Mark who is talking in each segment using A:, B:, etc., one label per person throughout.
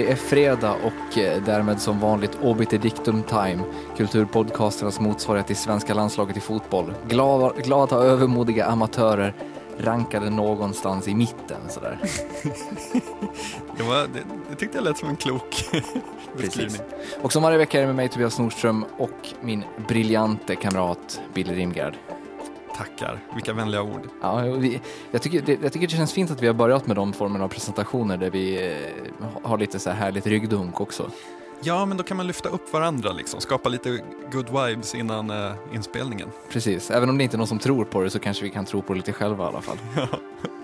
A: Det är fredag och eh, därmed som vanligt obiter dictum time, kulturpodcasternas motsvarighet till svenska landslaget i fotboll. Glada, glada övermodiga amatörer rankade någonstans i mitten sådär.
B: det, var, det, det tyckte jag lät som en klok beskrivning.
A: Och som varje vecka är det med mig Tobias Nordström och min briljante kamrat Billy Rimgard.
B: Tackar, vilka vänliga ord.
A: Ja, vi, jag, tycker, det, jag tycker det känns fint att vi har börjat med de formerna av presentationer där vi eh, har lite så här härligt ryggdunk också.
B: Ja, men då kan man lyfta upp varandra, liksom. skapa lite good vibes innan uh, inspelningen.
A: Precis, även om det inte är någon som tror på det så kanske vi kan tro på det lite själva i alla fall.
B: Ja,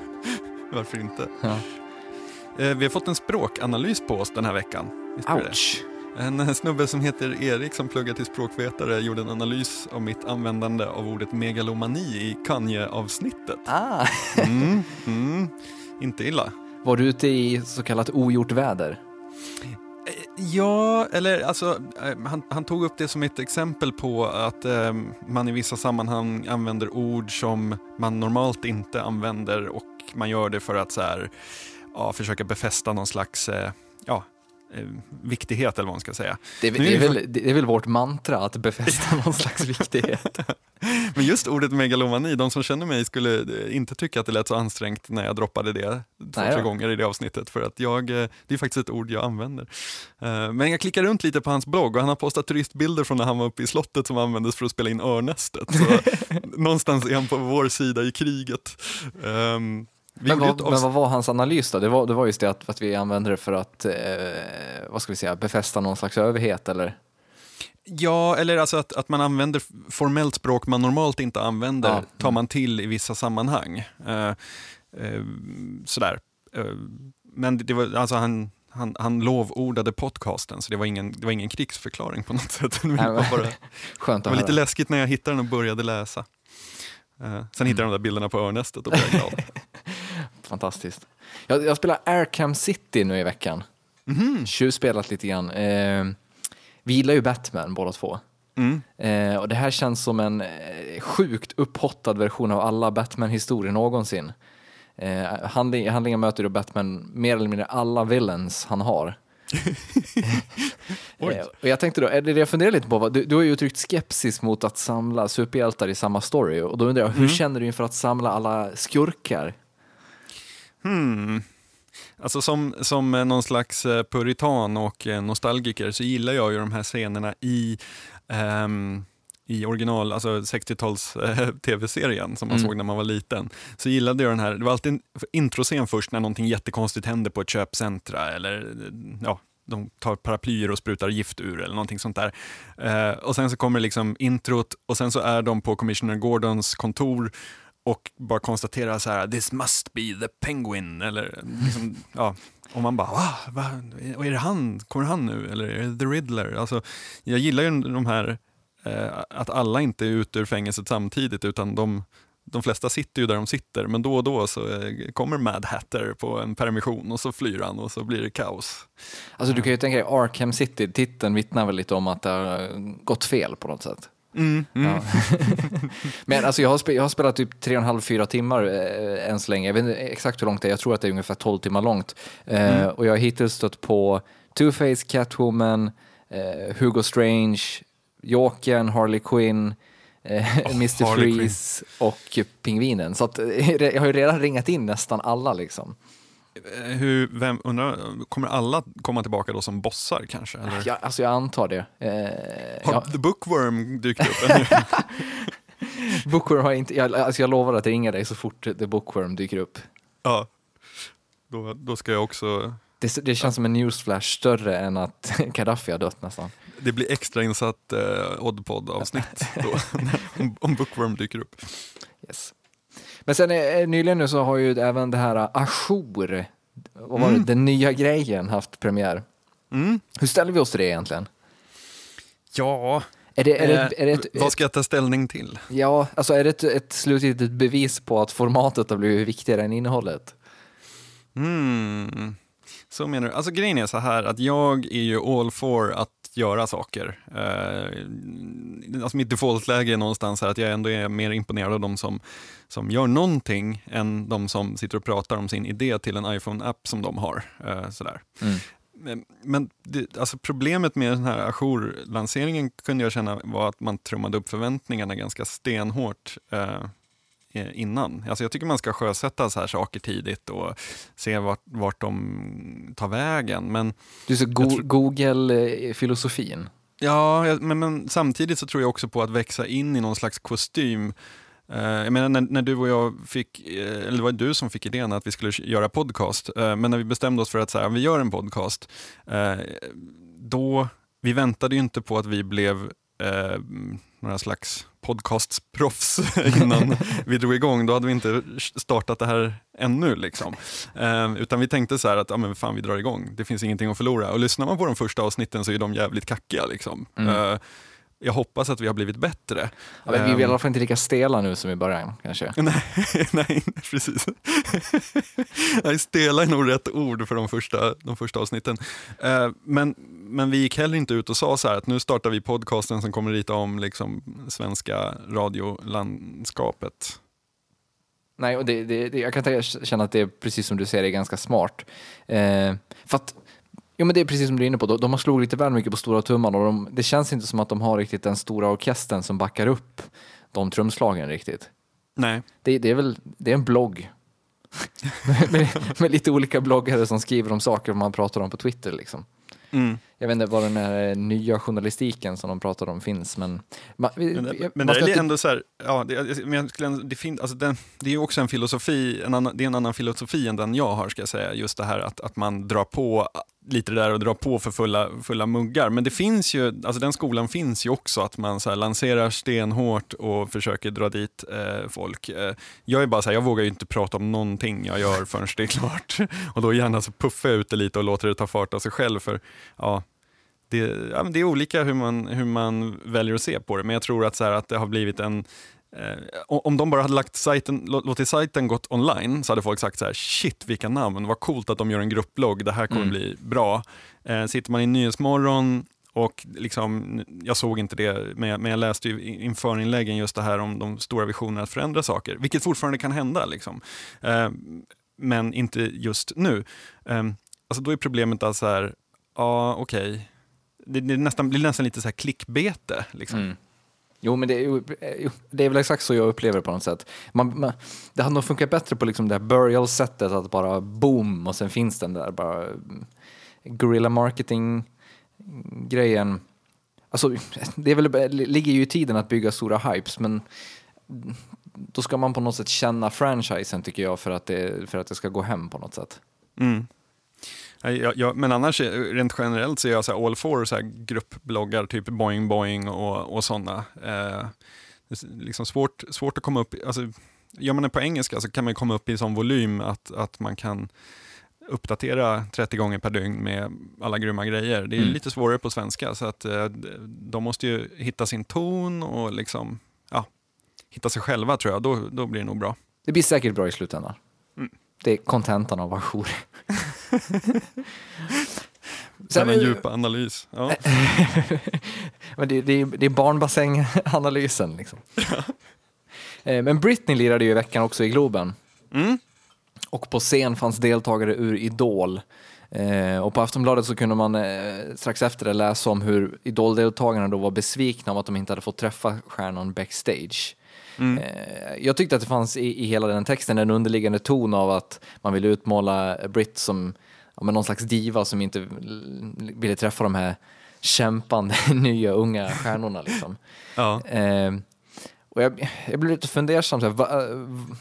B: varför inte? Ja. Uh, vi har fått en språkanalys på oss den här veckan.
A: Ouch!
B: En snubbe som heter Erik som pluggar till språkvetare gjorde en analys av mitt användande av ordet megalomani i Kanye-avsnittet.
A: Ah.
B: mm, mm, inte illa.
A: Var du ute i så kallat ogjort väder?
B: Ja, eller alltså, eh, han, han, tog upp det som ett exempel på att eh, man i vissa sammanhang använder ord som man normalt inte använder och man gör det för att så här, ja, försöka befästa någon slags eh, ja, eh, viktighet eller vad man ska säga.
A: Det är, det, är väl, det är väl vårt mantra att befästa någon slags viktighet.
B: Men just ordet megalomani, de som känner mig skulle eh, inte tycka att det lät så ansträngt när jag droppade det två, tre gånger i det avsnittet. För att jag, eh, det är faktiskt ett ord jag använder. Eh, men jag klickar runt lite på hans blogg och han har postat turistbilder från när han var uppe i slottet som användes för att spela in Örnästet. Någonstans är han på vår sida i kriget.
A: Men vad, men vad, var hans analys då? Det var, det var just det att, att vi använde det för att, eh, vad ska vi säga, befästa någon slags överhet eller?
B: Ja, eller alltså att, att man använder formellt språk man normalt inte använder, ja. tar man till i vissa sammanhang. Uh, uh, sådär. Uh, men det var, alltså han, han, han lovordade podcasten, så det var ingen, det var ingen krigsförklaring på något sätt. Det var, bara,
A: Skönt
B: det var lite läskigt när jag hittade den och började läsa. Uh, sen hittade jag de där bilderna på Örnästet och blev glad.
A: Fantastiskt. Jag, jag spelar Arkham City nu i veckan.
B: Mm.
A: Tjuvspelat lite grann. Uh, vi gillar ju Batman båda två.
B: Mm.
A: Eh, och det här känns som en eh, sjukt upphottad version av alla Batman-historier någonsin. Eh, handling, handlingen möter då Batman mer eller mindre alla villains han har. eh, och jag tänkte då, är det det jag funderar lite på, du, du har ju uttryckt skepsis mot att samla superhjältar i samma story och då undrar jag, hur mm. känner du inför att samla alla skurkar?
B: Hmm. Alltså som, som någon slags eh, puritan och eh, nostalgiker så gillar jag ju de här scenerna i um, i original, alltså 60-tals eh, tv-serien som man mm. såg när man var liten, så gillade jag den här, det var alltid en introscen först när någonting jättekonstigt hände på ett köpcentra eller ja, de tar paraplyer och sprutar gift ur eller någonting sånt där. Eh, och sen så kommer liksom introt och sen så är de på Commissioner Gordons kontor och bara konstatera så här, this must be the penguin, eller liksom, ja, och man bara, va, va, är det han, kommer han nu, eller är det the riddler? Alltså, jag gillar ju de här, eh, att alla inte är ute ur fängelset samtidigt, utan de, de flesta sitter ju där de sitter, men då och då så eh, kommer Mad Hatter på en permission och så flyr han och så blir det kaos.
A: Alltså du kan ju tänka dig Arkham City, titeln vittnar väl lite om att det har gått fel på något sätt.
B: Mm, mm. Ja.
A: Men alltså jag har, spelat, jag har spelat typ 3,5-4 timmar eh, än så länge. Jag vet inte exakt hur långt det är, jag tror att det är ungefär 12 timmar långt. Eh, mm. och jag har hittills stött på Two-Face, Catwoman, eh, Hugo Strange, Jokern, Harley Quinn, eh, oh, Mr Harley Freeze Quinn. och Pingvinen. Så att, jag har ju redan ringat in nästan alla liksom.
B: Eh, hur, vem, undrar, kommer alla komma tillbaka då som bossar kanske? Eller?
A: Ja, alltså jag antar det. Eh,
B: har ja. The Bookworm dykt upp?
A: bookworm har inte, jag, alltså jag lovar att ringa dig så fort The Bookworm dyker upp.
B: Ja, då, då ska jag också...
A: Det, det känns ja. som en newsflash större än att Gaddafi har dött nästan.
B: Det blir extra insatt eh, Oddpod-avsnitt om, om Bookworm dyker upp.
A: Yes. Men sen eh, nyligen nu så har ju även det här Ajour, vad var mm. det, den nya grejen haft premiär.
B: Mm.
A: Hur ställer vi oss till det egentligen?
B: Ja,
A: är det, är det, eh, är det ett,
B: vad ska jag ta ställning till?
A: Ja, alltså är det ett, ett slutgiltigt bevis på att formatet har blivit viktigare än innehållet?
B: Mm. Så menar du? Alltså grejen är så här att jag är ju all for att göra saker. Eh, alltså mitt defaultläge är någonstans här att jag ändå är mer imponerad av de som, som gör någonting än de som sitter och pratar om sin idé till en iPhone-app som de har. Eh, sådär.
A: Mm.
B: Men, det, alltså problemet med den här ajour-lanseringen kunde jag känna var att man trummade upp förväntningarna ganska stenhårt eh, innan. Alltså jag tycker man ska sjösätta så här saker tidigt och se vart, vart de tar vägen. Men
A: du ser go Google-filosofin?
B: Ja, men, men, samtidigt så tror jag också på att växa in i någon slags kostym Uh, jag menar när, när, du och jag fick, uh, eller det var du som fick idén att vi skulle göra podcast, uh, men när vi bestämde oss för att så vi gör en podcast, då, vi väntade ju inte på att vi blev några slags podcastproffs innan vi drog igång. Då hade vi inte startat det här ännu. Liksom. utan vi tänkte så att ja, men fan, vi drar igång, det finns ingenting att förlora. Och lyssnar man på de första avsnitten så är de jävligt kackiga. Liksom. Mm jag hoppas att vi har blivit bättre.
A: Ja, vi är i alla ehm. fall inte lika stela nu som i början kanske.
B: nej, nej, precis. nej, stela är nog rätt ord för de första, de första avsnitten. Uh, men, men vi gick heller inte ut och sa så här att nu startar vi podcasten som kommer rita om liksom, svenska radiolandskapet.
A: Nej, och det, det, jag kan känna att det är precis som du säger, det är ganska smart. Eh, för att Jo men det är precis som du är inne på, de, har slagit lite väl mycket på stora tumman och de, det känns inte som att de har riktigt den stora orkestern som backar upp de trumslagen riktigt.
B: Nej.
A: Det, det är väl, det är en blogg. med, med, lite olika bloggare som skriver om saker man pratar om på Twitter liksom. Mm. Jag vet inte var den här nya journalistiken som de pratar om finns, men...
B: Man, men, det, men det är ändå så här, ja, det, men skulle, det, fin, alltså den, det är ju också en filosofi, en annan, det är en annan filosofi än den jag har, ska jag säga, just det här att, att man drar på lite det där och dra på för fulla, fulla muggar. Men det finns ju, alltså den skolan finns ju också, att man så lanserar stenhårt och försöker dra dit eh, folk. Eh, jag är bara så här, jag vågar ju inte prata om någonting jag gör förrän det är klart. Och då gärna så puffar jag ut det lite och låter det ta fart av sig själv. För ja, det, ja, det är olika hur man, hur man väljer att se på det, men jag tror att, så här, att det har blivit en Eh, om de bara hade lagt sajten, låtit sajten gått online så hade folk sagt så här, shit vilka namn, vad coolt att de gör en grupplogg, det här kommer mm. bli bra. Eh, sitter man i Nyhetsmorgon och liksom, jag såg inte det, men jag, men jag läste ju inför inläggen just det här om de stora visionerna att förändra saker, vilket fortfarande kan hända. Liksom. Eh, men inte just nu. Eh, alltså då är problemet att så här, ja okej, okay. det, det, nästan, blir nästan lite så här klickbete. Liksom. Mm.
A: Jo, men det är, eh, det är väl exakt så jag upplever det på något sätt. Man, man, det hade nog funkat bättre på liksom det här burial-sättet, att bara boom och sen finns den där bara mm, guerrilla marketing-grejen. Alltså, det är väl, ligger ju i tiden att bygga stora hypes, men då ska man på något sätt känna franchisen tycker jag för att det, för att det ska gå hem på något sätt.
B: Mm. Jag, jag, men annars, rent generellt, så är jag så här all for så här gruppbloggar, typ Boing Boing och, och sådana. Eh, det är liksom svårt, svårt att komma upp, alltså, gör man det på engelska så kan man komma upp i sån volym att, att man kan uppdatera 30 gånger per dygn med alla grymma grejer. Det är mm. lite svårare på svenska, så att eh, de måste ju hitta sin ton och liksom, ja, hitta sig själva tror jag, då, då blir det nog bra.
A: Det blir säkert bra i slutändan. Det är kontentan av ajour.
B: Sen en djup analys. Ja.
A: Men det, det, det är barnbassänganalysen. Liksom. Eh, men Britney lirade ju i veckan också i Globen. Mm. Och på scen fanns deltagare ur Idol. Eh, och på Aftonbladet så kunde man eh, strax efter det läsa om hur Idol-deltagarna då var besvikna om att de inte hade fått träffa stjärnan backstage. Mm. Eh, jag tyckte att det fanns i, i hela den texten en underliggande ton av att man ville utmåla Britt som ja, men någon slags diva som inte ville träffa de här kämpande nya unga stjärnorna. Liksom. Ja. Eh, och jag, jag blir lite fundersam, så här, va,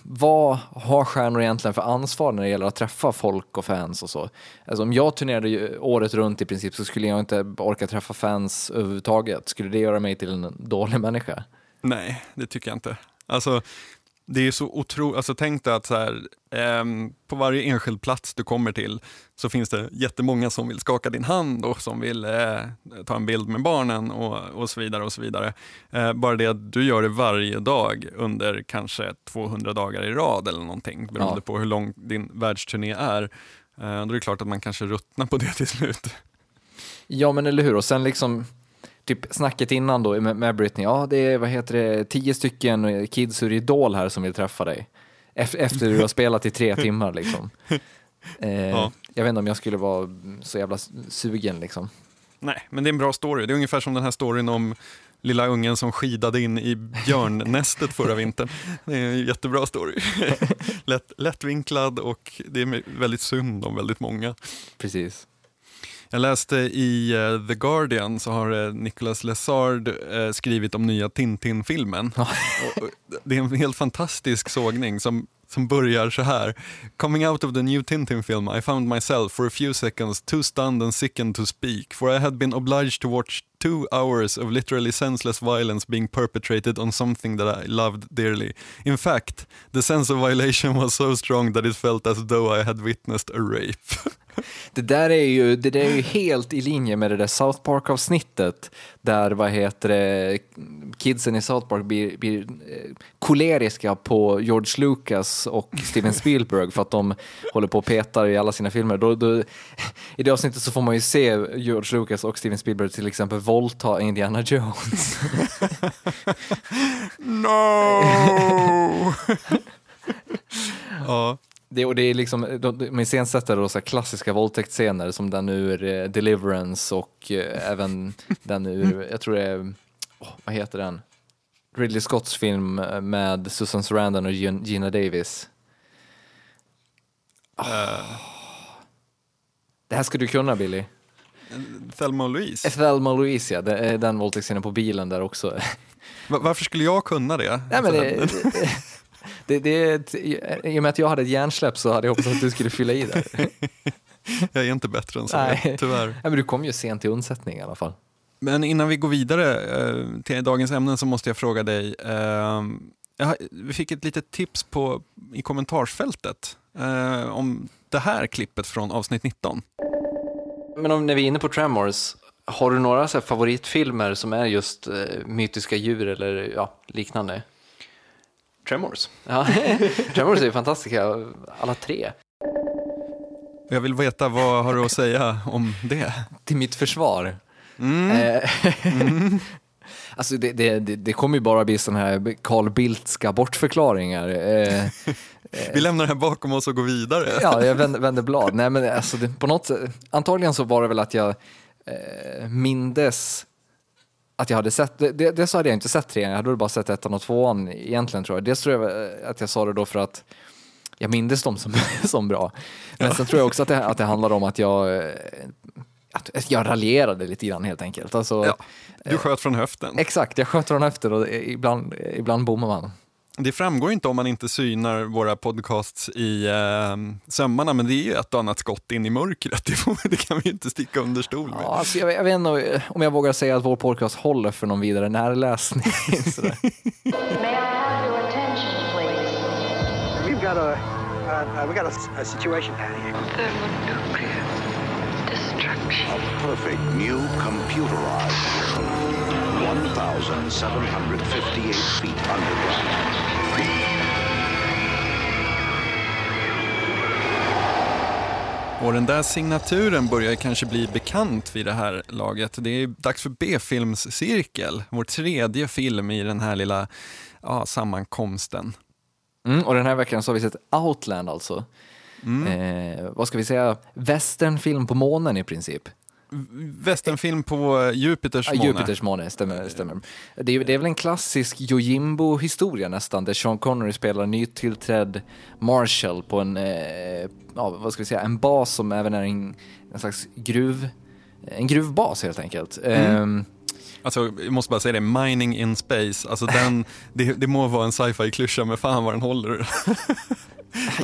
A: vad har stjärnor egentligen för ansvar när det gäller att träffa folk och fans och så? Alltså, om jag turnerade året runt i princip så skulle jag inte orka träffa fans överhuvudtaget. Skulle det göra mig till en dålig människa?
B: Nej, det tycker jag inte. Alltså, det är så otroligt, alltså tänk dig att så här, eh, på varje enskild plats du kommer till så finns det jättemånga som vill skaka din hand och som vill eh, ta en bild med barnen och, och så vidare. och så vidare. Eh, bara det att du gör det varje dag under kanske 200 dagar i rad eller någonting beroende ja. på hur lång din världsturné är. Eh, då är det klart att man kanske ruttnar på det till slut.
A: Ja men eller hur, och sen liksom typ snacket innan då med, med Britney, ja det är vad heter det, tio stycken kids ur Idol här som vill träffa dig. Efter du har spelat i tre timmar liksom. Eh,
B: Ja.
A: Jag vet inte om jag skulle vara så jävla sugen liksom.
B: Nej, men det är en bra story. Det är ungefär som den här storyn om lilla ungen som skidade in i björnnästet förra vintern. Det är en jättebra story. Lätt, lättvinklad och det är väldigt synd om väldigt många.
A: Precis.
B: Jag läste i eh, The Guardian så har uh, Nicolas Lessard eh, skrivit om nya Tintin-filmen. Det är en helt fantastisk sågning som, som börjar så här. Coming out of the new Tintin film I found myself for a few seconds too stunned and sickened to speak for I had been obliged to watch two hours of literally senseless violence being perpetrated on something that I loved dearly. In fact, the sense of violation was so strong that it felt as though I had witnessed a rape.
A: Det där är ju, det där är ju helt i linje med det där South Park-avsnittet där vad heter det, kidsen i South Park blir, blir eh, koleriska på George Lucas och Steven Spielberg för att de håller på och petar i alla sina filmer. Då, då, I det avsnittet så får man ju se George Lucas och Steven Spielberg till exempel våldta Indiana Jones.
B: No! ja,
A: Det, och det är liksom, de, iscensätter då så här klassiska våldtäktsscener som den ur eh, Deliverance och eh, även den ur, jag tror det är, åh, vad heter den? Ridley Scotts film eh, med Susan Sarandon och Gin- Gina Davis.
B: eh,
A: Det här ska du kunna Billy.
B: Thelma och Louise.
A: Thelma och Louise, ja, det är den våldtäktsscenen på bilen där också.
B: Va- Varför skulle jag kunna det?
A: Nej, men
B: Alltså,
A: det, det, det, det, I och med att jag hade ett hjärnsläpp så hade jag hoppats att du skulle fylla i där.
B: jag är inte bättre än så,
A: Nej.
B: tyvärr.
A: Nej, men du kom ju sent till undsättning i alla fall.
B: Men innan vi går vidare eh, till dagens ämnen så måste jag fråga dig. Eh, jag, har- vi fick ett litet tips på, i kommentarsfältet eh, om det här klippet från avsnitt 19.
A: Men om, när vi är inne på Tremors, har du några så här, favoritfilmer som är just eh, mytiska djur eller ja, liknande?
B: Tremors.
A: Ja, Tremors är ju fantastiska, alla tre.
B: Jag vill veta vad har du att säga om det?
A: Till mitt försvar.
B: Mm.
A: Eh, alltså det, det, det, kommer ju bara bli sådana här Carl Bildtska bortförklaringar. Eh,
B: Vi lämnar det här bakom oss och går vidare.
A: ja, jag vänder, vänder blad. Nej, men alltså det, på något sätt, antagligen så var det väl att jag eh, mindes att jag hade sett, det, så hade jag inte sett trean, jag hade bara sett ettan och tvåan egentligen tror jag. Dels tror jag eh, att jag sa det då för att jag mindes dem som, som bra. Men sen tror jag också att det, att det handlade om att jag, eh, att jag raljerade lite grann helt enkelt. Alltså,
B: Ja. Du sköt från höften.
A: Exakt, jag sköt från efter och ibland, ibland bommar man.
B: Det framgår inte om man inte synar våra podcasts i eh, sömmarna, men det är ju ett och annat skott in i mörkret. Det, får, det kan vi ju inte sticka under stol med.
A: Ja, alltså jag, jag vet inte om jag vågar säga att vår podcast håller för någon vidare närläsning. Sådär.
C: We've got a, uh, uh, we got a, a situation down here.
D: A perfect new computerized world. 1,758 feet underground.
B: Och den där signaturen börjar kanske bli bekant vid det här laget. Det är dags för B-filmscirkel, vår tredje film i den här lilla ja, sammankomsten.
A: Mm, och den här veckan så har vi sett Outland alltså. Eh, vad ska vi säga? Westernfilm på månen i princip.
B: Västernfilm på Jupiters
A: Ja,
B: måne.
A: Jupiters måne, stämmer. stämmer. Det, är, det är väl en klassisk Yojimbo-historia nästan, där Sean Connery spelar nytillträdd Marshall på en, eh, ja, vad ska vi säga, en bas som även är en, en slags gruv, en gruvbas helt enkelt. Ehm,
B: Alltså, jag måste bara säga det, mining in space, alltså den, det, det må vara en sci-fi-klyscha, men fan vad den håller.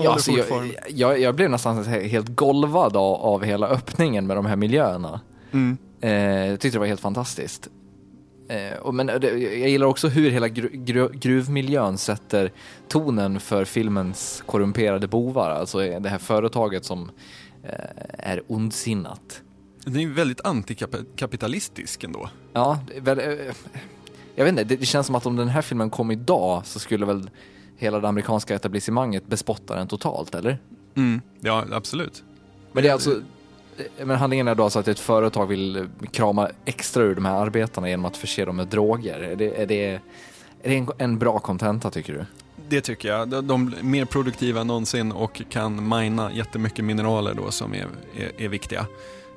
A: Ja, alltså, jag, jag, jag blev nästan helt golvad av, av hela öppningen med de här miljöerna.
B: Mm.
A: Eh, jag tyckte det var helt fantastiskt. Eh, och, men det, jag gillar också hur hela gru, gru, gruvmiljön sätter tonen för filmens korrumperade bovar. Alltså eh, det här företaget som eh, är ondsinnat.
B: Den är väldigt antikapitalistisk ändå.
A: Ja, väl, eh, jag vet inte, det, det känns som att om den här filmen kom idag så skulle väl hela det amerikanska etablissemanget bespotta den totalt, eller?
B: Mm. Ja, absolut.
A: Men det är alltså, men handlingen är då alltså att ett företag vill krama extra ur de här arbetarna genom att förse dem med droger. Är det, är det, är det en, en bra kontenta tycker du?
B: Det tycker jag. De, de är mer produktiva än någonsin och kan mina jättemycket mineraler då som är, är, är viktiga.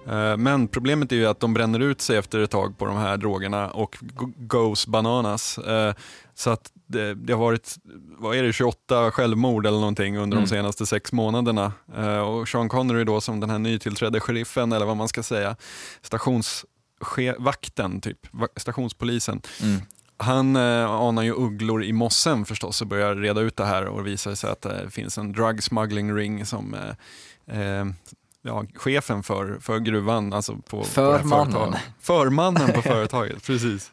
B: Eh, Men problemet är ju att de bränner ut sig efter ett tag på de här drogerna och go- goes bananas. Eh, Så att det, det har varit, vad är det, 28 självmord eller någonting under
A: Mm.
B: de senaste sex månaderna. Eh, Och Sean Connery då som den här nytillträdde sheriffen eller vad man ska säga, stationsvakten typ, stationspolisen.
A: Mm.
B: Han eh, anar ju ugglor i mossen förstås och börjar reda ut det här och visar sig att det finns en drug smuggling ring som eh, ja, chefen för, för gruvan, alltså på, på
A: Förmannen.
B: företaget. Förmannen på företaget, precis.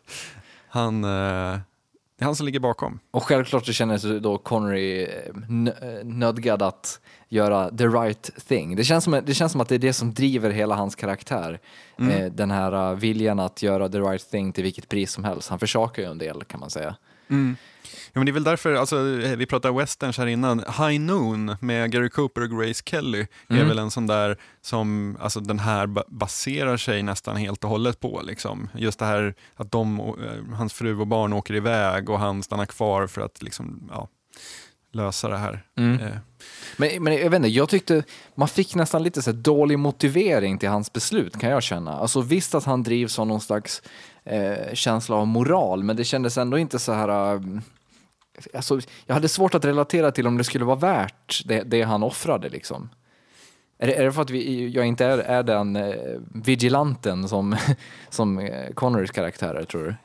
B: Han, eh, det är han som ligger bakom.
A: Och självklart så känner sig då Connery eh, eh, nödgad att göra the right thing. Det känns, som, det känns som att det är det som driver hela hans karaktär. Eh, den här eh, viljan att göra the right thing till vilket pris som helst. Han försakar ju en del kan man säga.
B: Ja, men det är väl därför, alltså, vi pratade westerns här innan, High Noon med Gary Cooper och Grace Kelly är
A: Mm.
B: väl en sån där som alltså, den här ba- baserar sig nästan helt och hållet på. Liksom. Just det här att de, eh, hans fru och barn åker iväg och han stannar kvar för att liksom, ja, lösa det här.
A: Mm.
B: Eh,
A: Men, men jag vet inte, jag tyckte man fick nästan lite så dålig motivering till hans beslut kan jag känna. Alltså visst att han drivs av någon slags eh, känsla av moral, men det kändes ändå inte så här... eh, Alltså, jag hade svårt att relatera till om det skulle vara värt det, det han offrade liksom. Är det, är det för att vi, jag inte är, är den eh, vigilanten som, som eh, Connerys karaktär är, tror du?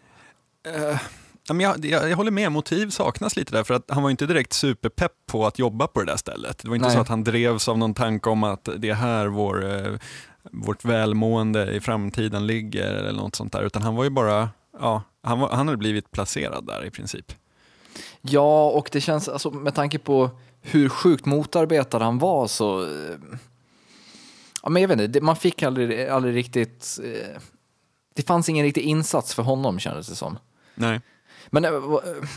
B: Men jag, jag, jag håller med, motiv saknas lite där för att han var inte direkt superpepp på att jobba på det där stället. Det var inte
A: Nej.
B: så att han drevs av någon tanke om att det är här vår, vårt välmående i framtiden ligger eller något sånt där, utan han var ju bara, ja, han, var, han hade blivit placerad där i princip.
A: Ja, och det känns, alltså, med tanke på hur sjukt motarbetad han var så... eh, Ja, men jag vet inte, man fick aldrig, aldrig riktigt... eh, Det fanns ingen riktig insats för honom kändes det som.
B: Nej.
A: Men eh,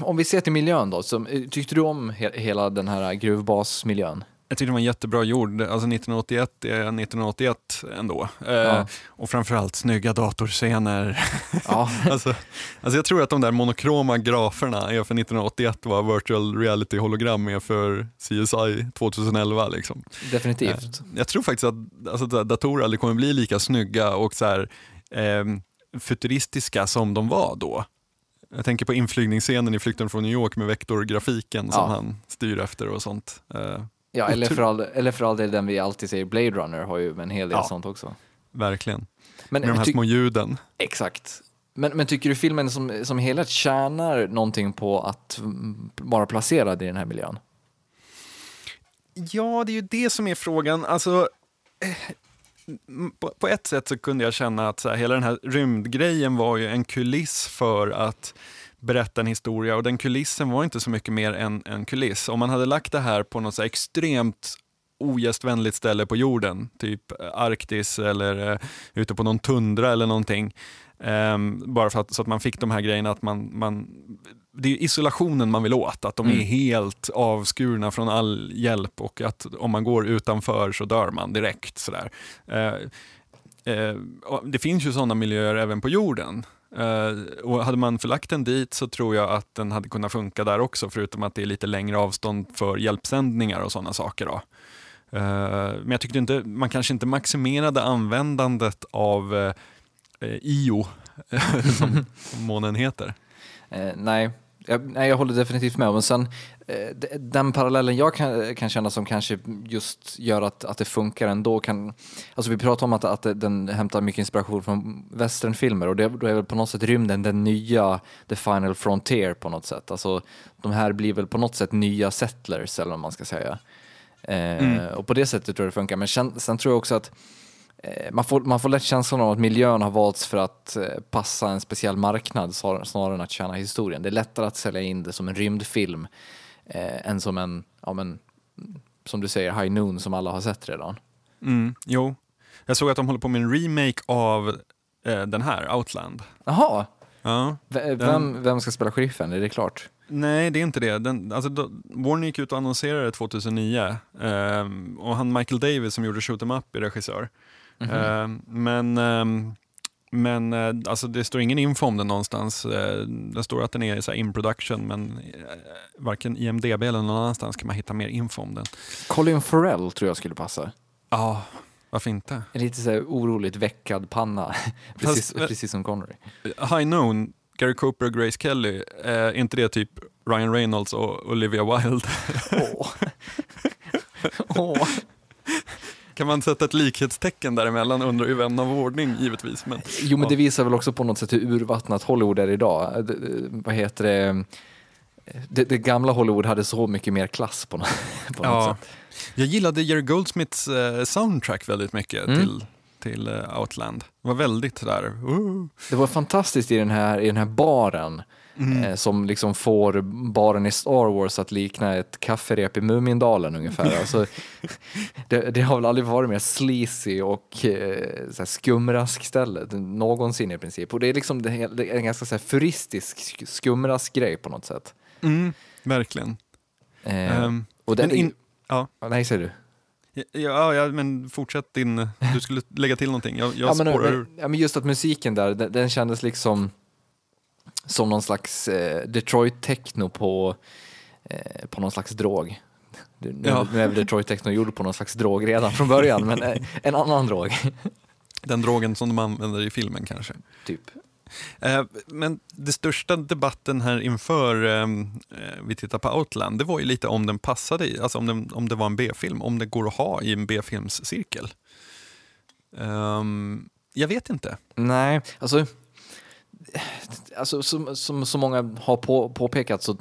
A: om vi ser till miljön då, så, tyckte du om he, hela den här gruvbasmiljön?
B: Jag tyckte den var jättebra gjord. Alltså 1981 är 1981 ändå. Eh,
A: Ja.
B: Och framförallt snygga datorscener.
A: Ja,
B: alltså, alltså jag tror att de där monokroma graferna är för 1981 vad virtual reality-hologram är för CSI 2011. Liksom.
A: definitivt.
B: Jag tror faktiskt att alltså, da- datorer aldrig kommer bli lika snygga och så här, ehm, futuristiska som de var då. Jag tänker på inflygningsscenen i Flykten från New York med vektorgrafiken som
A: Ja.
B: han styr efter och sånt.
A: Ja, eller för, all, eller för all del den vi alltid säger, Blade Runner har ju en hel del
B: Ja.
A: sånt också.
B: verkligen.
A: Men,
B: Med de här små ljuden.
A: Exakt. Men, men tycker du filmen som, som helhet tjänar någonting på att vara placerad i den här miljön?
B: Ja, det är ju det som är frågan. Alltså, eh, på, på ett sätt så kunde jag känna att så här, hela den här rymdgrejen var ju en kuliss för att berätta en historia och den kulissen var inte så mycket mer än en kuliss. Om man hade lagt det här på något extremt ogästvänligt ställe på jorden, typ eh, Arktis eller eh, ute på någon tundra eller någonting, ehm, bara för att, så att man fick de här grejerna att man, man det är isolationen man vill åt, att de är
A: Mm.
B: helt avskurna från all hjälp och att om man går utanför så dör man direkt. Sådär. Eh, och det finns ju sådana miljöer även på jorden. Eh, och hade man förlagt den dit så tror jag att den hade kunnat funka där också, förutom att det är lite längre avstånd för hjälpsändningar och sådana saker. Då. Eh, men jag tyckte inte, man kanske inte maximerade användandet av eh, IO, som månen heter.
A: Nej. Jag, nej, jag håller definitivt med. Men sen, den parallellen jag kan, kan känna som kanske just gör att, att det funkar ändå kan... Alltså vi pratar om att, att den hämtar mycket inspiration från westernfilmer och det, då är väl på något sätt rymden den nya The Final Frontier på något sätt. Alltså de här blir väl på något sätt nya settlers eller vad man ska säga. Eh, Och på det sättet tror jag det funkar. Men sen, sen tror jag också att Eh, Man får, man får lätt känslan av att miljön har valts för att eh, passa en speciell marknad snar- snarare än att tjäna historien. det är lättare att sälja in det som en rymdfilm eh, än som en, ja, men, som du säger, High Noon som alla har sett redan.
B: Mm, jo, jag såg att de håller på med en remake av eh, den här, Outland.
A: Jaha,
B: Ja.
A: v- vem, vem ska spela sheriffen? Är det klart?
B: Nej, det är inte det. Den, alltså, då, Warner gick ut och annonserade 2009 ehm, och han Michael Davis som gjorde Shoot 'em Up är regissör. Ehm, men ehm, men eh, alltså, det står ingen info om den någonstans. Eh, det står att den är så in production men eh, varken IMDB eller någon annanstans kan man hitta mer info om den.
A: Colin Farrell tror jag skulle passa.
B: Ja, varför inte?
A: En lite så här oroligt veckad panna, precis,
B: Fast-
A: precis som Connery.
B: High Noon, Gary Cooper och Grace Kelly, är inte det typ Ryan Reynolds och Olivia Wilde?
A: Åh. Åh.
B: Kan man sätta ett likhetstecken däremellan undrar ju vän av ordning givetvis. Men,
A: Jo, men det visar väl också på något sätt hur urvattnat Hollywood är idag. Det, det- vad heter det? Det, det gamla Hollywood hade så mycket mer klass på något, på något
B: Ja.
A: sätt.
B: Jag gillade Jerry Goldsmiths eh, soundtrack väldigt mycket
A: Mm.
B: till, till eh, Outland. Det var väldigt sådär, uh.
A: Det var fantastiskt i den här, i den här baren
B: Mm.
A: eh, som liksom får baren i Star Wars att likna ett kafferep i Mumindalen ungefär. Alltså, det, det har väl aldrig varit mer sleazy och eh, så här skumraskställe någonsin i princip. Och det är liksom det, det är en ganska så här furistisk sk- skumraskgrej på något sätt.
B: Mm, verkligen.
A: Eh,
B: Ehm,
A: och den
B: in, ja,
A: Nej, säger du?
B: ja, ja, men fortsätt din, du skulle lägga till någonting. Jag, jag
A: ja, men,
B: spårar ur.
A: men, ja, men just att musiken där, den, den kändes liksom som någon slags eh, Detroit techno på, eh, på någon slags drog. Nu,
B: Ja.
A: nu är väl Detroit techno gjord på någon slags drog redan från början, men eh, en annan drog.
B: Den drogen som de använder i filmen kanske.
A: typ.
B: Eh, men det största debatten här inför eh, eh, vi tittar på Outland, det var ju lite om den passade i, alltså om, den, om det var en B-film, om det går att ha i en B-filmscirkel. Ehm, jag vet inte.
A: Nej, alltså, alltså som, som så många har på, påpekat så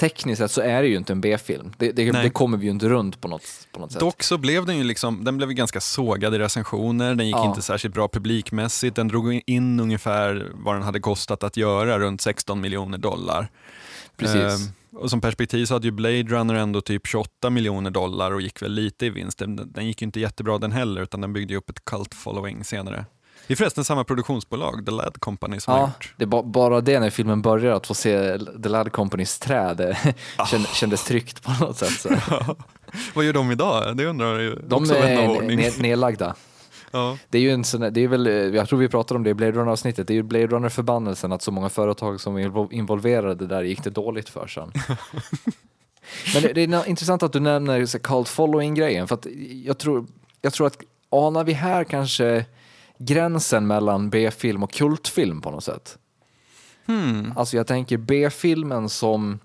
A: tekniskt sett så är det ju inte en B-film. Det, det, det kommer vi ju inte runt på något, på något sätt.
B: Dock så blev den ju liksom, den blev ganska sågad i recensioner, den gick
A: Ja.
B: inte särskilt bra publikmässigt, den drog in ungefär vad den hade kostat att göra, runt 16 miljoner dollar.
A: Precis.
B: Ehm, och som perspektiv så hade ju Blade Runner ändå typ 28 miljoner dollar och gick väl lite i vinst. Den, den gick ju inte jättebra den heller, utan den byggde ju upp ett cult following senare. Det är förresten samma produktionsbolag, The Lad Company, som har
A: Ja,
B: gjort.
A: det ba- bara det när filmen börjar, att få se The Lad Companys träd, det känd- kändes tryggt på något sätt. Så.
B: Vad gör de idag? Det undrar ju
A: De
B: också vän av
A: är
B: ordning.
A: nedlagda.
B: Ja.
A: Det är ju en sån, det är väl, eh, jag tror vi pratade om det i Blade Runner-avsnittet, det är ju Blade Runner-förbannelsen att så många företag som var invol- involverade där gick det dåligt för sen. Men det, det är intressant att du nämner så cult following-grejen, för att jag tror, jag tror att anar vi här kanske gränsen mellan B-film och kultfilm på något sätt?
B: Hmm.
A: Alltså jag tänker B-filmen som,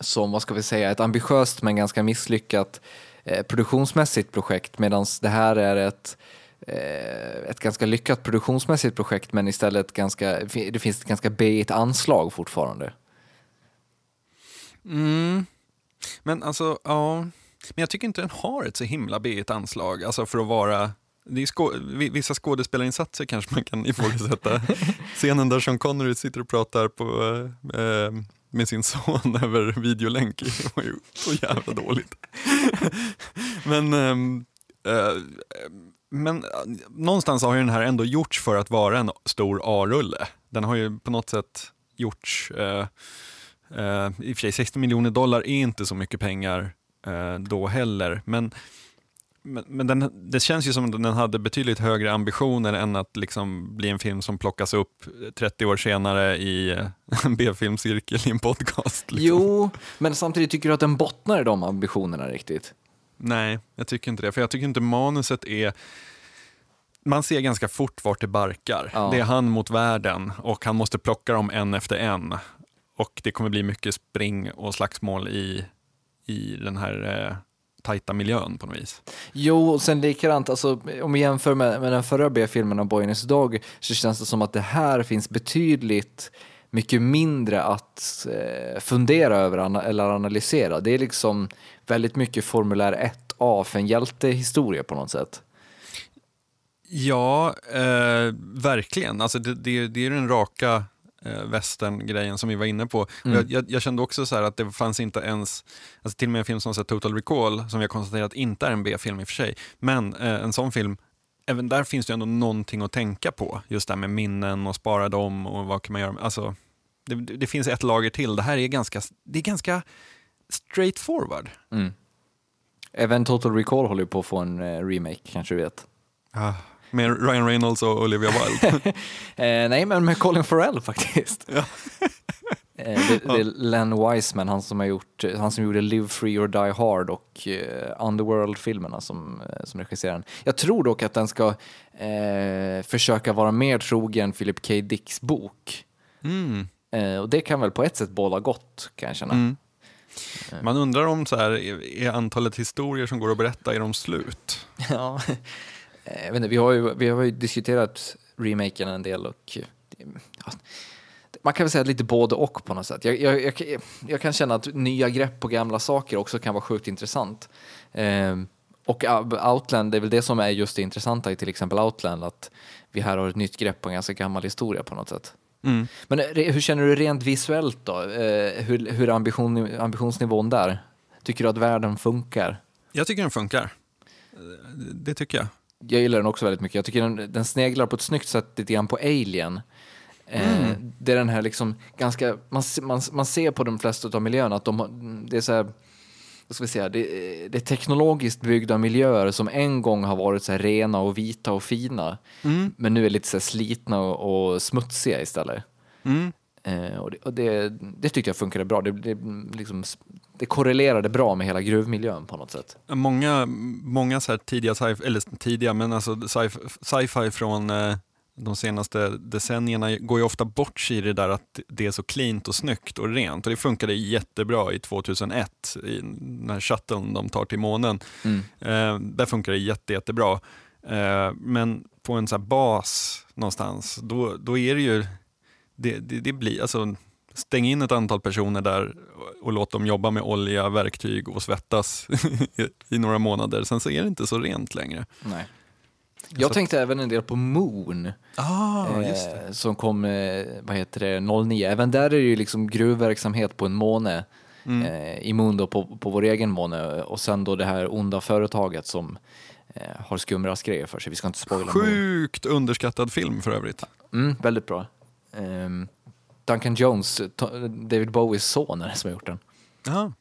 A: som, vad ska vi säga, ett ambitiöst men ganska misslyckat eh, produktionsmässigt projekt medan det här är ett, eh, ett ganska lyckat produktionsmässigt projekt men istället ganska, det finns ett ganska B-igt anslag fortfarande.
B: Mm. Men alltså, ja. Men jag tycker inte den har ett så himla B anslag, alltså för att vara det är vi- vissa skådespelarinsatser kanske man kan ifrågasätta. Scenen där Sean Connery sitter och pratar på, eh, eh, med sin son över videolänk det var ju så jävla dåligt. men ehm, eh, men eh, någonstans har ju den här ändå gjorts för att vara en stor A-rulle. Den har ju på något sätt gjorts eh, Uh, I och för sig 60 miljoner dollar är inte så mycket pengar eh, då heller, men, men, men den, det känns ju som att den hade betydligt högre ambitioner än att liksom bli en film som plockas upp 30 år senare i eh, en B-filmcirkel i en podcast. Liksom.
A: Jo, men samtidigt tycker du att den bottnar i de ambitionerna riktigt?
B: Nej, jag tycker inte det, för jag tycker inte manuset är man ser ganska fort vart det barkar.
A: Ja.
B: Det är han mot världen och han måste plocka dem en efter en. Och det kommer bli mycket spring och slagsmål i, i den här eh, tajta miljön på något vis.
A: Jo, och sen likadant, alltså, om vi jämför med, med den förra B-filmen av Boy and His Dog så känns det som att det här finns betydligt mycket mindre att eh, fundera över eller analysera. Det är liksom väldigt mycket formulär 1A för en hjältehistoria på något sätt.
B: Ja, eh, verkligen. Alltså det, det, det är den raka västern-grejen som vi var inne på. Och Jag, jag, jag kände också så här att det fanns inte ens, alltså till och med en film som så Total Recall, som vi har konstaterat inte är en B-film i och för sig, men eh, en sån film, även där finns det ändå någonting att tänka på. Just det här med minnen och spara dem och vad kan man göra. med- Alltså, det, det finns ett lager till. Det här är ganska, det är ganska straight forward.
A: Mm. Även Total Recall håller ju på att få en eh, remake, kanske du vet.
B: Ah, Med Ryan Reynolds och Olivia Wilde.
A: Eh, nej, men med Colin Farrell faktiskt. Eh, det, det är Len Wiseman, han som, har gjort, han som gjorde Live Free or Die Hard och eh, Underworld-filmerna som, eh, som regisserar den. Jag tror dock att den ska eh, försöka vara mer trogen Philip K. Dicks bok.
B: Mm.
A: Eh, och det kan väl på ett sätt båda gott, kan jag känna.
B: Mm. Man undrar om så här, är är antalet historier som går att berätta, är de slut?
A: Ja. Eh, Jag vet inte, vi, har ju, vi har ju diskuterat remaken en del och eh, ja, man kan väl säga lite både och på något sätt. Jag, jag, jag, jag kan känna att nya grepp på gamla saker också kan vara sjukt intressant. Ehm, och Outland, det är väl det som är just det intressanta i till exempel Outland, att vi här har ett nytt grepp på en ganska gammal historia på något sätt.
B: Mm.
A: Men eh, hur känner du rent visuellt då? Eh, hur, hur ambition, ambitionsnivån där? Tycker du att världen funkar?
B: Jag tycker den funkar. Eh, Det tycker jag.
A: Jag gillar den också väldigt mycket. Jag tycker den, den sneglar på ett snyggt sätt lite grann på Alien. Eh, det är den här liksom ganska, man, man, man ser på de flesta av miljöerna att de det är så här, vad ska vi säga, det, det är teknologiskt byggda miljöer som en gång har varit så här rena och vita och fina. Men nu är lite så här slitna och, och smutsiga istället.
B: Mm.
A: Eh, och det, och det, det tyckte jag funkade bra. Det, det, liksom, det korrelerade bra med hela gruvmiljön på något sätt.
B: Många, många så tidiga sci-fi, eller tidiga, men alltså sci- sci-fi från eh, de senaste decennierna går ju ofta bort sig i det där att det är så cleant och snyggt och rent. Och det funkade jättebra i 2001, i den här shuttlen de tar till månen.
A: Mm.
B: Eh, där funkar det jätte, jättebra. Eh, men på en så bas någonstans, då, då är det ju, det, det, det blir, alltså stäng in ett antal personer där och låt dem jobba med olja, verktyg och svettas i några månader. Sen så är det inte så rent längre.
A: Nej. Jag tänkte även en del på Moon.
B: Ah,
A: eh, som kom, eh, vad heter det, 09. Även där är det ju liksom gruvverksamhet på en måne. Eh, I Moon då på, på vår egen måne. Och sen då det här onda företaget som eh, har skumraskgrejer för sig. Vi ska inte spoila Moon.
B: Sjukt underskattad film för övrigt.
A: Mm, väldigt bra. Ehm, Duncan Jones, David Bowies son är det som har gjort den.
B: Aha.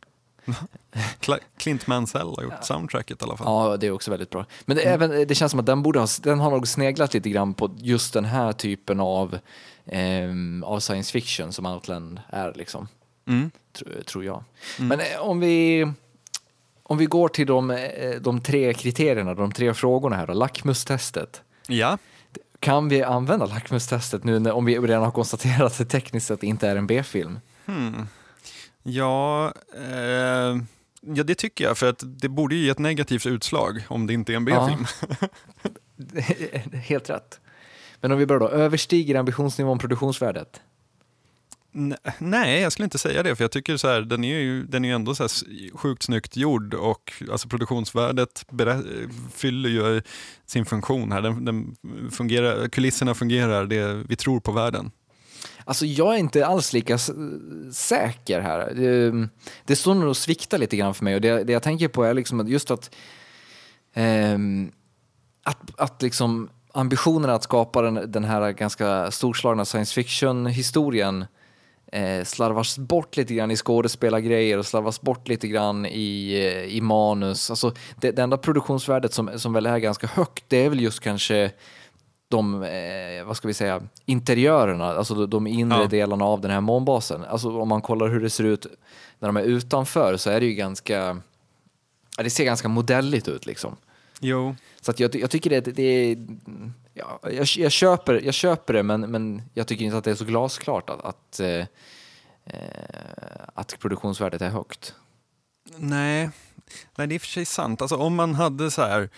B: Cl- Clint Mansell har gjort soundtracket i alla fall.
A: Ja, det är också väldigt bra. Men det, även, det känns som att den, borde ha, den har nog sneglat lite grann på just den här typen av, ehm, av science fiction som Outland är. Liksom.
B: Mm.
A: tr- tror jag. Men eh, om vi, om vi går till de, eh, de tre kriterierna, de tre frågorna här då, lackmustestet.
B: Ja, Kan
A: vi använda lackmustestet nu när, om vi redan har konstaterat att det tekniskt sett inte är en B-film?
B: ja, eh, ja, det tycker jag. För att det borde ju ge ett negativt utslag om det inte är en B-film.
A: Helt rätt. Men om vi börjar då, överstiger ambitionsnivån produktionsvärdet?
B: Nej, jag skulle inte säga det, för jag tycker så här, den är ju, den är ju ändå så här sjukt snyggt gjord och alltså produktionsvärdet fyller ju eh, sin funktion här. Den, den fungerar, kulisserna fungerar, det, vi tror på världen.
A: Alltså jag är inte alls lika säker här. Det, det står nog och sviktar lite grann för mig och det, det jag tänker på är liksom att just att, eh, att, att liksom ambitionen att skapa den, den här ganska storslagna science fiction-historien eh, slarvas bort lite grann i skådespelargrejer och slarvas bort lite grann i, eh, i manus. Alltså det, det enda produktionsvärdet som, som väl är ganska högt det är väl just kanske de, eh, vad ska vi säga, interiörerna, alltså de, inre
B: Ja.
A: delarna av den här månbasen. Alltså om man kollar hur det ser ut när de är utanför så är det ju ganska, det ser ganska modelligt ut liksom.
B: Jo,
A: Så jag, jag tycker det, det är, ja, jag, jag, köper, jag köper det men, men jag tycker inte att det är så glasklart att, att, eh, att produktionsvärdet är högt.
B: nej. nej, det är i och för sig sant. Alltså om man hade så här,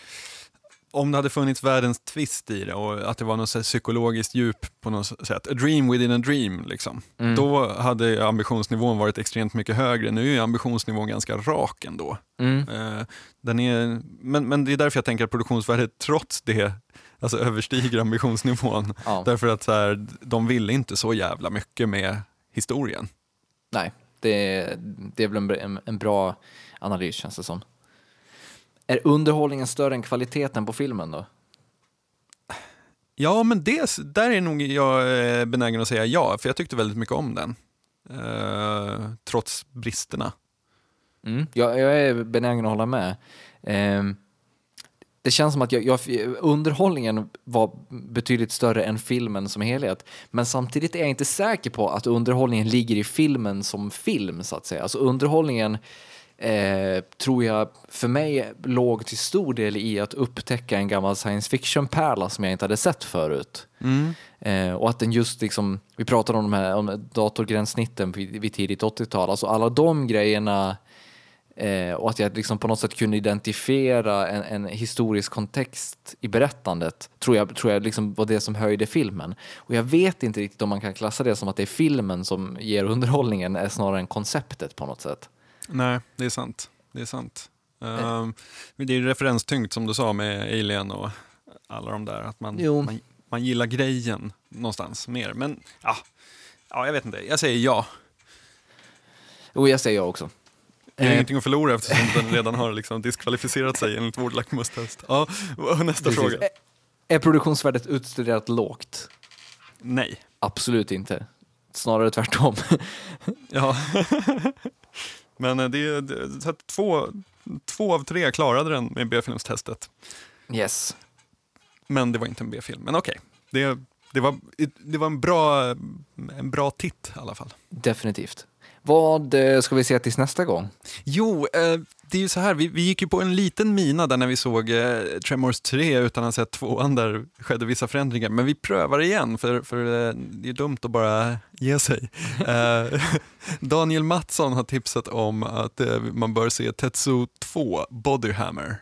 B: om det hade funnits världens twist i det och att det var något så psykologiskt djup på något sätt, a dream within a dream, liksom. då hade ambitionsnivån varit extremt mycket högre. Nu är ambitionsnivån ganska rak ändå.
A: Mm.
B: Eh, den är, men, men det är därför jag tänker att produktionsvärdet trots det alltså överstiger ambitionsnivån.
A: Ja.
B: Därför att så här, de ville inte så jävla mycket med historien.
A: Nej, det, det är väl en, en, bra analys känns det som. Är underhållningen större än kvaliteten på filmen då?
B: Ja, men det, där är nog jag eh, benägen att säga ja, för jag tyckte väldigt mycket om den. Eh, trots bristerna.
A: Mm. Jag, jag är benägen att hålla med. Ehm, det känns som att jag, jag, underhållningen var betydligt större än filmen som helhet. Men samtidigt är jag inte säker på att underhållningen ligger i filmen som film, så att säga. Alltså underhållningen eh, tror jag för mig låg till stor del i att upptäcka en gammal science fiction-pärla som jag inte hade sett förut. Eh, och att den just liksom, vi pratade om de här om datorgränssnitten vid, vid tidigt 80-tal, alltså alla de grejerna Eh, och att jag liksom på något sätt kunde identifiera en, en historisk kontext i berättandet tror jag, tror jag liksom var det som höjde filmen. Och jag vet inte riktigt om man kan klassa det som att det är filmen som ger underhållningen är snarare än konceptet på något sätt.
B: Nej, det är sant. Det är sant. Men det är ju referenstyngt som du sa med Alien och alla de där. Att man, man, man gillar grejen någonstans mer. Men ja, ja, jag vet inte. Jag säger ja.
A: Och jag säger jag också.
B: Det är
A: Eh,
B: ingenting att förlora eftersom den redan har liksom diskvalificerat sig enligt vår lackmustest. Ja, nästa
A: Precis.
B: fråga.
A: Är- Är produktionsvärdet utstuderat lågt?
B: Nej.
A: Absolut inte. Snarare tvärtom.
B: Ja. Men eh, det, så att två, två av tre klarade den med B-filmstestet.
A: yes.
B: Men det var inte en B-film. Men okej, det, det, var, det var en bra, en bra titt i alla fall.
A: Definitivt. Vad eh, ska vi se tills nästa gång?
B: Jo, eh, det är ju så här, vi, vi gick ju på en liten mina där när vi såg eh, Tremors 3 utan att ha sett tvåan där skedde vissa förändringar. Men vi prövar igen för, för det är dumt att bara ge sig. Daniel Mattsson har tipsat om att man bör se Tetsu 2, Bodyhammer.